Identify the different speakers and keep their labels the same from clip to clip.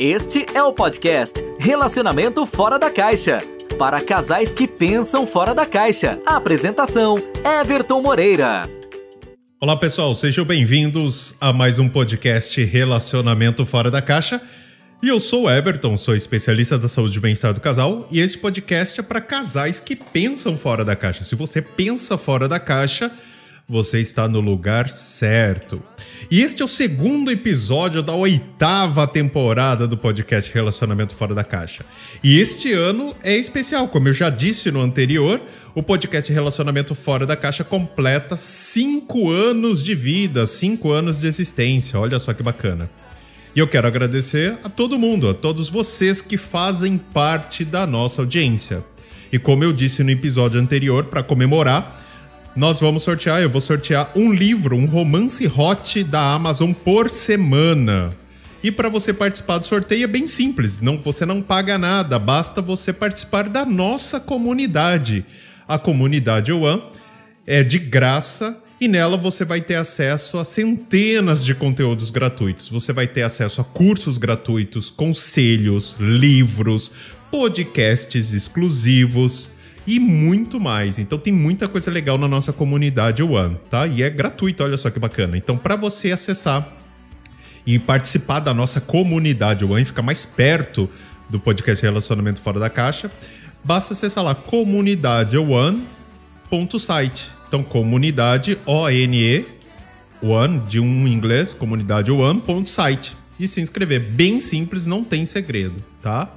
Speaker 1: Este é o podcast Relacionamento Fora da Caixa. Para casais que pensam fora da caixa. A apresentação: Everton Moreira.
Speaker 2: Olá pessoal, sejam bem-vindos a mais um podcast Relacionamento Fora da Caixa. E eu sou o Everton, sou especialista da saúde e bem-estar do casal, e esse podcast é para casais que pensam fora da caixa. Se você pensa fora da caixa, você está no lugar certo. E este é o segundo episódio da oitava temporada do podcast Relacionamento Fora da Caixa. E este ano é especial, como eu já disse no anterior, o podcast Relacionamento Fora da Caixa completa cinco anos de vida, cinco anos de existência. Olha só que bacana. E eu quero agradecer a todo mundo, a todos vocês que fazem parte da nossa audiência. E como eu disse no episódio anterior, para comemorar, nós vamos sortear, eu vou sortear um livro, um romance hot da Amazon por semana. E para você participar do sorteio é bem simples, não, você não paga nada, basta você participar da nossa comunidade. A comunidade One é de graça e nela você vai ter acesso a centenas de conteúdos gratuitos. Você vai ter acesso a cursos gratuitos, conselhos, livros, podcasts exclusivos e muito mais. Então tem muita coisa legal na nossa comunidade One, tá? E é gratuito, olha só que bacana. Então para você acessar e participar da nossa comunidade One, ficar mais perto do podcast Relacionamento Fora da Caixa, basta acessar lá comunidadeone.site. Então comunidade O N E One de um inglês, comunidade One.site e se inscrever. Bem simples, não tem segredo, tá?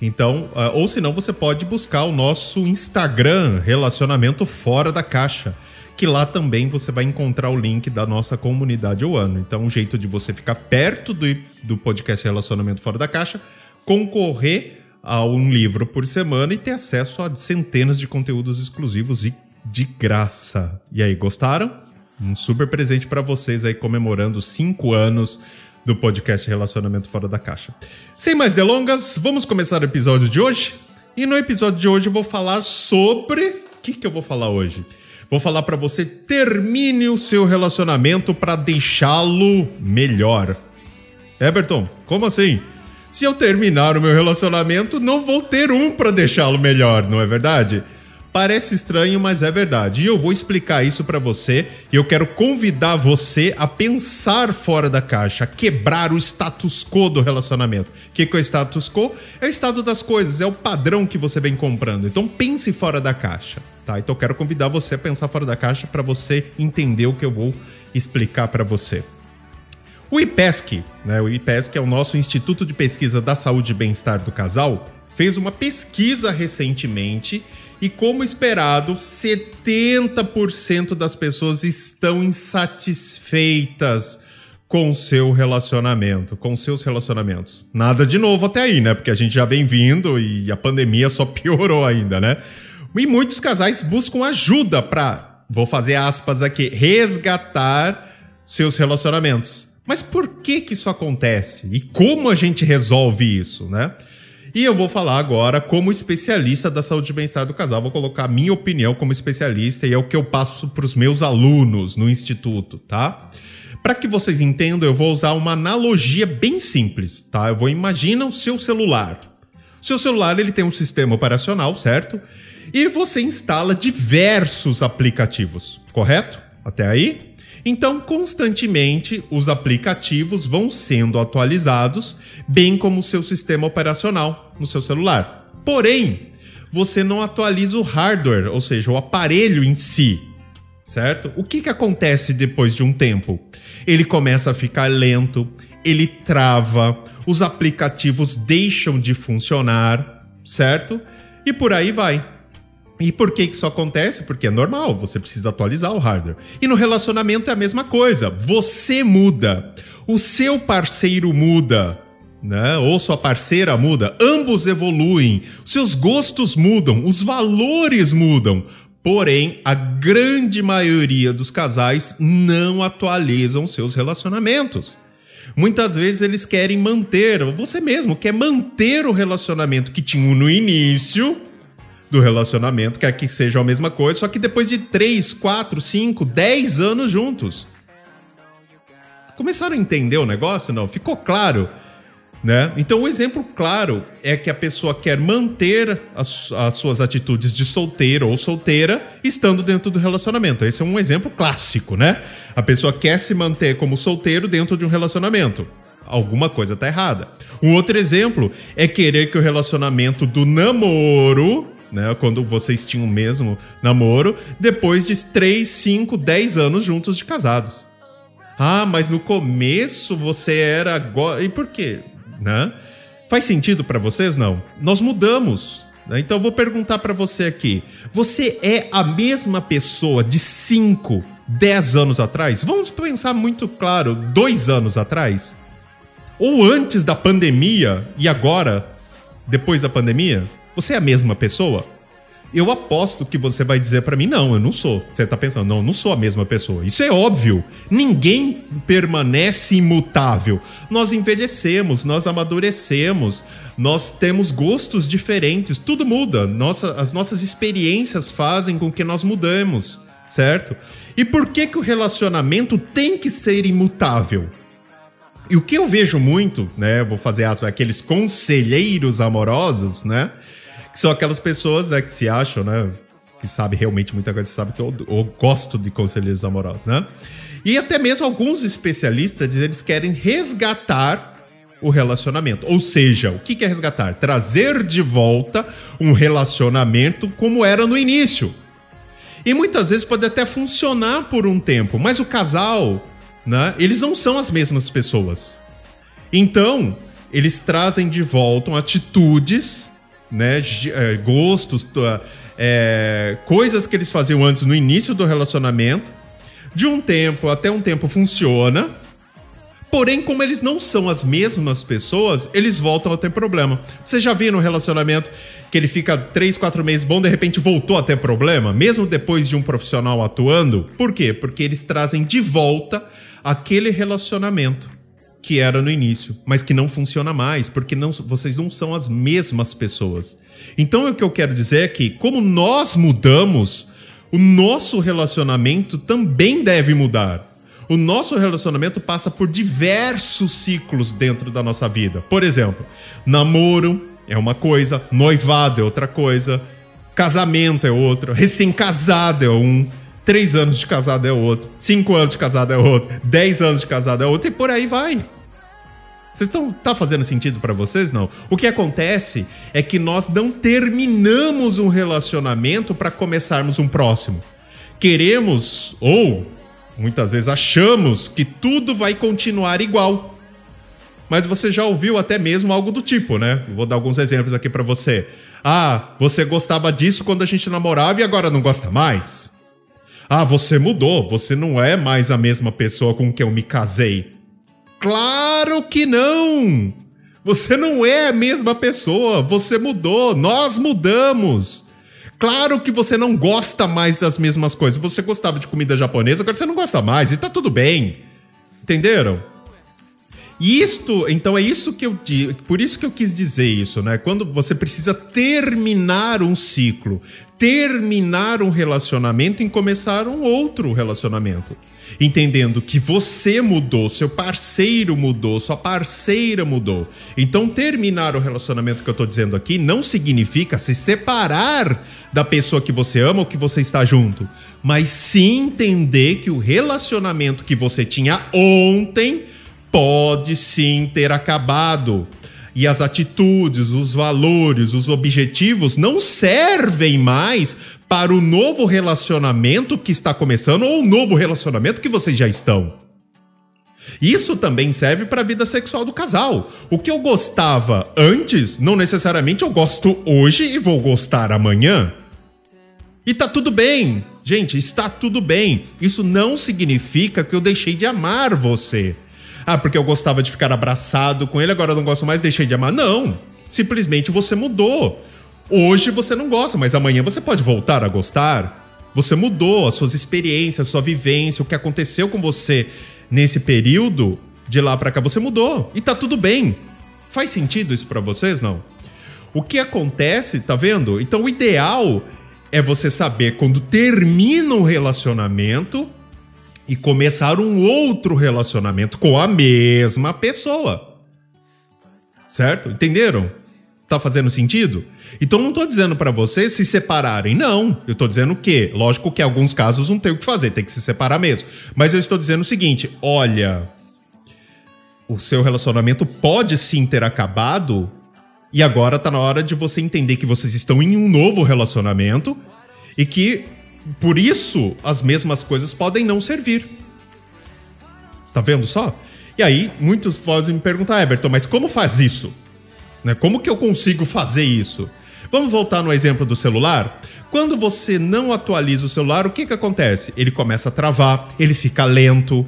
Speaker 2: Então, uh, ou senão você pode buscar o nosso Instagram, Relacionamento Fora da Caixa, que lá também você vai encontrar o link da nossa comunidade o ano. Então, um jeito de você ficar perto do, do podcast Relacionamento Fora da Caixa, concorrer a um livro por semana e ter acesso a centenas de conteúdos exclusivos e de graça. E aí, gostaram? Um super presente para vocês aí comemorando cinco anos do podcast Relacionamento Fora da Caixa. Sem mais delongas, vamos começar o episódio de hoje? E no episódio de hoje eu vou falar sobre. O que, que eu vou falar hoje? Vou falar para você termine o seu relacionamento para deixá-lo melhor. Everton, como assim? Se eu terminar o meu relacionamento, não vou ter um para deixá-lo melhor, não é verdade? Parece estranho, mas é verdade. E eu vou explicar isso para você. E eu quero convidar você a pensar fora da caixa, a quebrar o status quo do relacionamento. O que, que é o status quo? É o estado das coisas, é o padrão que você vem comprando. Então pense fora da caixa. Tá? Então eu quero convidar você a pensar fora da caixa para você entender o que eu vou explicar para você. O IPESC, né? O IPESC é o nosso Instituto de Pesquisa da Saúde e Bem-Estar do Casal, fez uma pesquisa recentemente e como esperado, 70% das pessoas estão insatisfeitas com seu relacionamento, com seus relacionamentos. Nada de novo até aí, né? Porque a gente já vem vindo e a pandemia só piorou ainda, né? E muitos casais buscam ajuda para, vou fazer aspas aqui, resgatar seus relacionamentos. Mas por que que isso acontece? E como a gente resolve isso, né? E eu vou falar agora como especialista da saúde e bem-estar do casal. Vou colocar a minha opinião como especialista e é o que eu passo para os meus alunos no instituto, tá? Para que vocês entendam, eu vou usar uma analogia bem simples, tá? Eu vou imaginar o seu celular. O seu celular ele tem um sistema operacional, certo? E você instala diversos aplicativos, correto? Até aí? Então, constantemente, os aplicativos vão sendo atualizados, bem como o seu sistema operacional no seu celular. Porém, você não atualiza o hardware, ou seja, o aparelho em si, certo? O que, que acontece depois de um tempo? Ele começa a ficar lento, ele trava, os aplicativos deixam de funcionar, certo? E por aí vai. E por que isso acontece? Porque é normal, você precisa atualizar o hardware. E no relacionamento é a mesma coisa. Você muda, o seu parceiro muda, né? Ou sua parceira muda, ambos evoluem, seus gostos mudam, os valores mudam. Porém, a grande maioria dos casais não atualizam seus relacionamentos. Muitas vezes eles querem manter, você mesmo quer manter o relacionamento que tinha no início, do relacionamento, quer que seja a mesma coisa, só que depois de 3, 4, 5, 10 anos juntos. Começaram a entender o negócio? Não? Ficou claro? Né? Então, um exemplo claro é que a pessoa quer manter as, as, suas atitudes de solteiro ou solteira estando dentro do relacionamento. Esse é um exemplo clássico, né? A pessoa quer se manter como solteiro dentro de um relacionamento. Alguma coisa está errada. Um outro exemplo é querer que o relacionamento do namoro, né? Quando vocês tinham mesmo namoro, depois de 3, 5, 10 anos juntos de casados. Ah, mas no começo você era agora. E por quê? Né? Faz sentido para vocês? Não. Nós mudamos. Né? Então eu vou perguntar para você aqui: você é a mesma pessoa de 5, 10 anos atrás? Vamos pensar muito claro, dois anos atrás? Ou antes da pandemia e agora, depois da pandemia? Você é a mesma pessoa? Eu aposto que você vai dizer para mim, não, eu não sou. Você tá pensando, não, eu não sou a mesma pessoa. Isso é óbvio. Ninguém permanece imutável. Nós envelhecemos, nós amadurecemos, nós temos gostos diferentes, tudo muda. Nossa, as nossas experiências fazem com que nós mudemos, certo? E por que que o relacionamento tem que ser imutável? E o que eu vejo muito, né, vou fazer aspas, aqueles conselheiros amorosos, né? Que são aquelas pessoas né, que se acham, né? Que sabem realmente muita coisa, sabe que eu, eu gosto de conselheiros amorosos, né? E até mesmo alguns especialistas eles querem resgatar o relacionamento. Ou seja, o que é resgatar? Trazer de volta um relacionamento como era no início. E muitas vezes pode até funcionar por um tempo, mas o casal, né, eles não são as mesmas pessoas. Então, eles trazem de volta atitudes né, é, gostos, é, coisas que eles faziam antes no início do relacionamento. De um tempo até um tempo funciona. Porém, como eles não são as mesmas pessoas, eles voltam a ter problema. Você já viu no relacionamento que ele fica 3, 4 meses bom, de repente voltou a ter problema, mesmo depois de um profissional atuando? Por quê? Porque eles trazem de volta aquele relacionamento que era no início, mas que não funciona mais, porque não, vocês não são as mesmas pessoas. Então o que eu quero dizer é que, como nós mudamos, o nosso relacionamento também deve mudar. O nosso relacionamento passa por diversos ciclos dentro da nossa vida. Por exemplo, namoro é uma coisa, noivado é outra coisa, casamento é outra, recém-casado é um, três anos de casado é outro, cinco anos de casado é outro, dez anos de casado é outro, e por aí vai. Vocês estão tá fazendo sentido para vocês não? O que acontece é que nós não terminamos um relacionamento para começarmos um próximo. Queremos ou muitas vezes achamos que tudo vai continuar igual. Mas você já ouviu até mesmo algo do tipo, né? Vou dar alguns exemplos aqui para você. Ah, você gostava disso quando a gente namorava e agora não gosta mais? Ah, você mudou, você não é mais a mesma pessoa com quem eu me casei. Claro que não! Você não é a mesma pessoa, você mudou, nós mudamos. Claro que você não gosta mais das mesmas coisas. Você gostava de comida japonesa, agora você não gosta mais, e tá tudo bem. Entenderam? Isto, então é isso que eu por isso que eu quis dizer isso, né? Quando você precisa terminar um ciclo, terminar um relacionamento e começar um outro relacionamento entendendo que você mudou, seu parceiro mudou, sua parceira mudou. Então, terminar o relacionamento que eu tô dizendo aqui não significa se separar da pessoa que você ama ou que você está junto, mas sim entender que o relacionamento que você tinha ontem pode sim ter acabado e as atitudes, os valores, os objetivos não servem mais para o novo relacionamento que está começando ou o novo relacionamento que vocês já estão. Isso também serve para a vida sexual do casal. O que eu gostava antes, não necessariamente eu gosto hoje e vou gostar amanhã. E tá tudo bem. Gente, está tudo bem. Isso não significa que eu deixei de amar você. Ah, porque eu gostava de ficar abraçado com ele, agora eu não gosto mais, deixei de amar. Não. Simplesmente você mudou. Hoje você não gosta, mas amanhã você pode voltar a gostar. Você mudou as suas experiências, a sua vivência, o que aconteceu com você nesse período de lá para cá, você mudou. E tá tudo bem. Faz sentido isso para vocês, não? O que acontece, tá vendo? Então o ideal é você saber quando termina um relacionamento e começar um outro relacionamento com a mesma pessoa. Certo? Entenderam? Tá fazendo sentido? Então não tô dizendo para vocês se separarem, não. Eu tô dizendo que, lógico que em alguns casos não tem o que fazer, tem que se separar mesmo. Mas eu estou dizendo o seguinte: olha, o seu relacionamento pode sim ter acabado e agora tá na hora de você entender que vocês estão em um novo relacionamento e que por isso as mesmas coisas podem não servir. Tá vendo só? E aí, muitos podem me perguntar, Everton, mas como faz isso? Né? Como que eu consigo fazer isso? Vamos voltar no exemplo do celular? Quando você não atualiza o celular, o que, que acontece? Ele começa a travar, ele fica lento,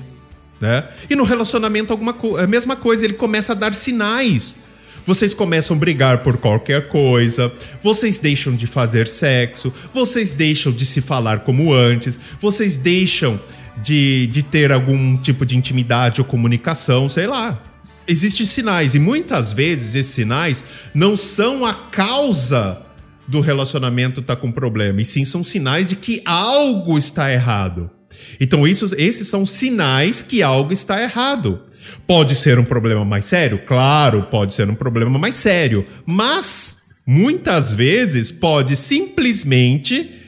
Speaker 2: né? E no relacionamento alguma a mesma coisa, ele começa a dar sinais. Vocês começam a brigar por qualquer coisa, vocês deixam de fazer sexo, vocês deixam de se falar como antes, vocês deixam de, de ter algum tipo de intimidade ou comunicação, sei lá existem sinais e muitas vezes esses sinais não são a causa do relacionamento estar tá com problema, e sim são sinais de que algo está errado. Então isso, esses são sinais que algo está errado. Pode ser um problema mais sério? Claro, pode ser um problema mais sério, mas muitas vezes pode simplesmente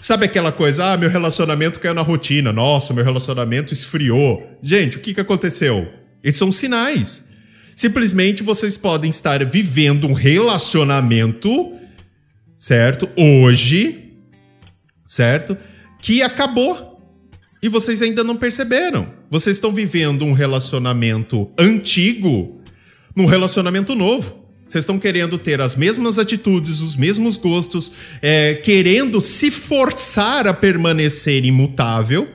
Speaker 2: Sabe aquela coisa, ah, meu relacionamento caiu na rotina, nossa, meu relacionamento esfriou. Gente, o que, que aconteceu? Esses são sinais. Simplesmente vocês podem estar vivendo um relacionamento, certo? Hoje, certo? Que acabou. E vocês ainda não perceberam. Vocês estão vivendo um relacionamento antigo num relacionamento novo. Vocês estão querendo ter as mesmas atitudes, os mesmos gostos, é, querendo se forçar a permanecer imutável.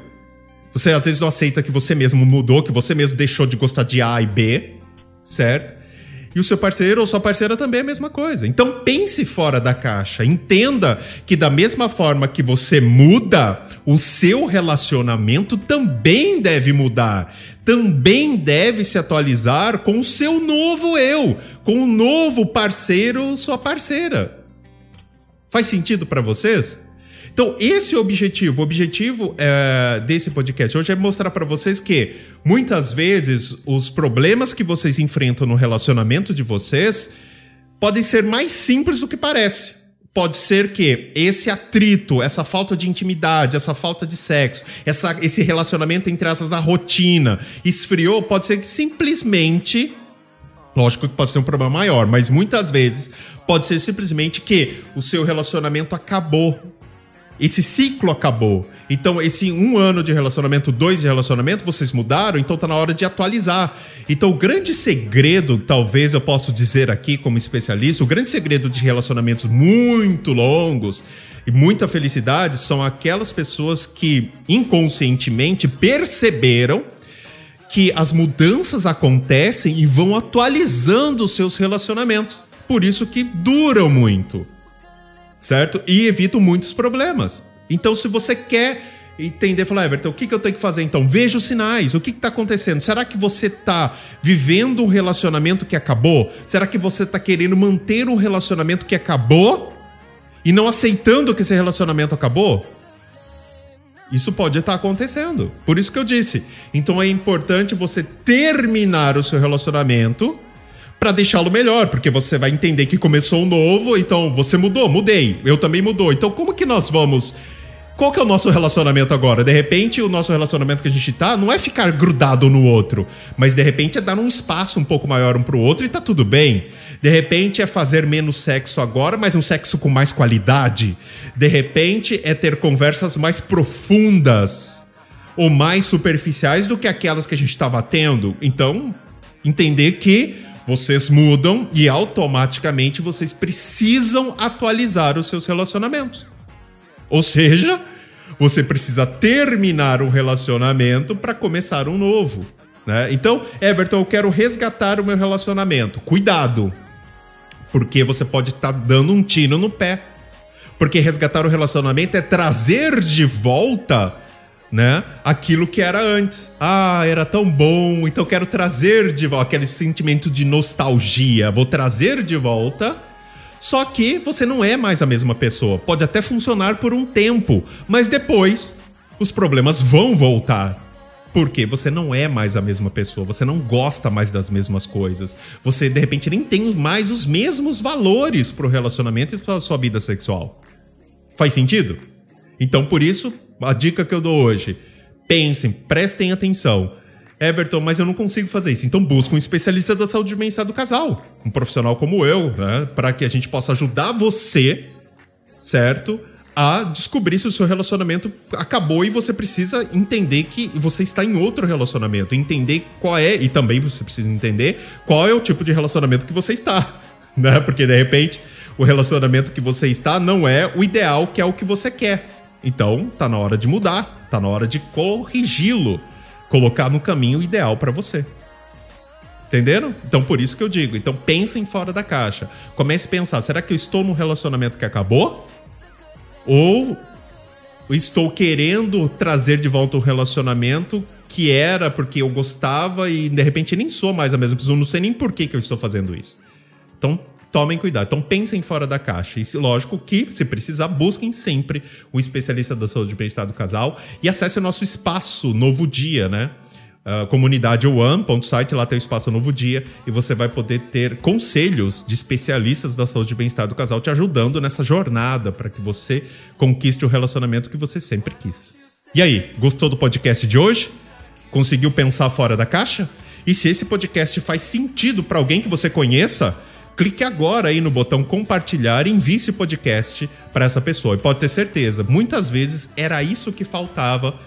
Speaker 2: Você às vezes não aceita que você mesmo mudou, que você mesmo deixou de gostar de A e B certo? E o seu parceiro ou sua parceira também é a mesma coisa. Então pense fora da caixa. Entenda que da mesma forma que você muda, o seu relacionamento também deve mudar. Também deve se atualizar com o seu novo eu, com o novo parceiro ou sua parceira. Faz sentido para vocês? Então, esse é o objetivo. O objetivo é, desse podcast hoje é mostrar para vocês que muitas vezes os problemas que vocês enfrentam no relacionamento de vocês podem ser mais simples do que parece. Pode ser que esse atrito, essa falta de intimidade, essa falta de sexo, essa, esse relacionamento entre aspas na rotina esfriou, pode ser que simplesmente Lógico que pode ser um problema maior, mas muitas vezes pode ser simplesmente que o seu relacionamento acabou esse ciclo acabou. Então, esse um ano de relacionamento, dois de relacionamento, vocês mudaram, então tá na hora de atualizar. Então, o grande segredo, talvez eu possa dizer aqui como especialista, o grande segredo de relacionamentos muito longos e muita felicidade são aquelas pessoas que inconscientemente perceberam que as mudanças acontecem e vão atualizando os seus relacionamentos. Por isso que duram muito certo? E evito muitos problemas. Então, se você quer entender, falar, Everton, o que, que eu tenho que fazer então? Veja os sinais, o que está acontecendo? Será que você está vivendo um relacionamento que acabou? Será que você está querendo manter um relacionamento que acabou e não aceitando que esse relacionamento acabou? Isso pode estar acontecendo. Por isso que eu disse. Então é importante você terminar o seu relacionamento para deixá-lo melhor, porque você vai entender que começou um novo, então você mudou, mudei, eu também mudou. Então como que nós vamos qual que é o nosso relacionamento agora? De repente, o nosso relacionamento que a gente tá não é ficar grudado no outro, mas de repente é dar um espaço um pouco maior um pro outro e tá tudo bem. De repente é fazer menos sexo agora, mas um sexo com mais qualidade. De repente é ter conversas mais profundas ou mais superficiais do que aquelas que a gente estava tendo. Então, entender que vocês mudam e automaticamente vocês precisam atualizar os seus relacionamentos. Ou seja, você precisa terminar um relacionamento para começar um novo. Né? Então, Everton, eu quero resgatar o meu relacionamento. Cuidado, porque você pode estar tá dando um tiro no pé. Porque resgatar o relacionamento é trazer de volta né? Aquilo que era antes. Ah, era tão bom, então quero trazer de volta aquele sentimento de nostalgia. Vou trazer de volta. Só que você não é mais a mesma pessoa. Pode até funcionar por um tempo, mas depois os problemas vão voltar. Porque você não é mais a mesma pessoa, você não gosta mais das mesmas coisas. Você, de repente, nem tem mais os mesmos valores pro relacionamento e pra sua vida sexual. Faz sentido? Então, por isso, a dica que eu dou hoje: pensem, prestem atenção. Everton, mas eu não consigo fazer isso. Então busca um especialista da saúde e do casal, um profissional como eu, né, para que a gente possa ajudar você, certo? A descobrir se o seu relacionamento acabou e você precisa entender que você está em outro relacionamento, entender qual é e também você precisa entender qual é o tipo de relacionamento que você está, né? Porque de repente o relacionamento que você está não é o ideal, que é o que você quer. Então, tá na hora de mudar, tá na hora de corrigi-lo colocar no caminho ideal para você. Entenderam? Então por isso que eu digo, então pensem fora da caixa. Comece a pensar, será que eu estou num relacionamento que acabou? Ou estou querendo trazer de volta um relacionamento que era porque eu gostava e de repente nem sou mais a mesma pessoa, não sei nem por que, que eu estou fazendo isso. Então tomem cuidado. Então pensem fora da caixa. E lógico que, se precisar, busquem sempre o especialista da saúde e bem-estar do casal e acesse o nosso espaço Novo Dia, né? Uh, comunidade one.site, lá tem o espaço Novo Dia e você vai poder ter conselhos de especialistas da saúde e bem-estar do casal te ajudando nessa jornada para que você conquiste o relacionamento que você sempre quis. E aí, gostou do podcast de hoje? Conseguiu pensar fora da caixa? E se esse podcast faz sentido para alguém que você conheça, clique agora aí no botão compartilhar e envie esse podcast para essa pessoa. E pode ter certeza, muitas vezes era isso que faltava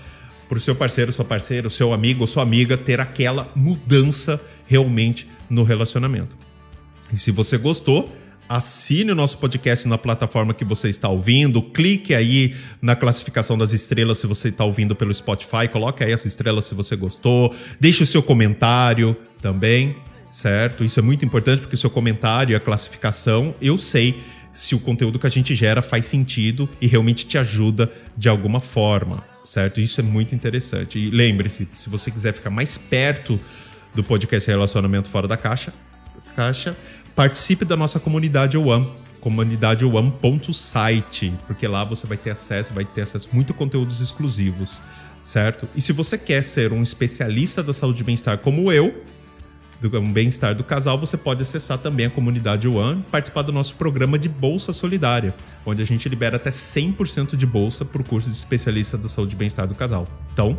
Speaker 2: para o seu parceiro, sua parceira, seu amigo ou sua amiga ter aquela mudança realmente no relacionamento. E se você gostou, assine o nosso podcast na plataforma que você está ouvindo, clique aí na classificação das estrelas se você está ouvindo pelo Spotify, coloque aí essa estrela se você gostou, deixe o seu comentário também certo? Isso é muito importante porque o seu comentário e a classificação, eu sei se o conteúdo que a gente gera faz sentido e realmente te ajuda de alguma forma, certo? Isso é muito interessante. E lembre-se, se você quiser ficar mais perto do podcast Relacionamento Fora da Caixa, caixa participe da nossa comunidade One, comunidade one.site, porque lá você vai ter acesso, vai ter acesso a muito conteúdos exclusivos, certo? E se você quer ser um especialista da saúde e bem-estar como eu, do bem-estar do casal, você pode acessar também a comunidade One e participar do nosso programa de Bolsa Solidária, onde a gente libera até 100% de bolsa para o curso de especialista da saúde e bem-estar do casal. Então,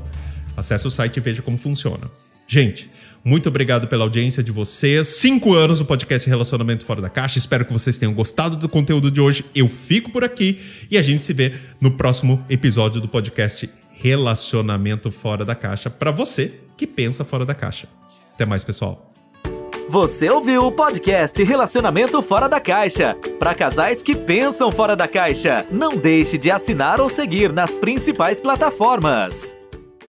Speaker 2: acesse o site e veja como funciona. Gente, muito obrigado pela audiência de vocês. Cinco anos do podcast Relacionamento Fora da Caixa. Espero que vocês tenham gostado do conteúdo de hoje. Eu fico por aqui e a gente se vê no próximo episódio do podcast Relacionamento Fora da Caixa para você que pensa fora da caixa. Até mais, pessoal.
Speaker 1: Você ouviu o podcast Relacionamento Fora da Caixa. Para casais que pensam fora da caixa, não deixe de assinar ou seguir nas principais plataformas.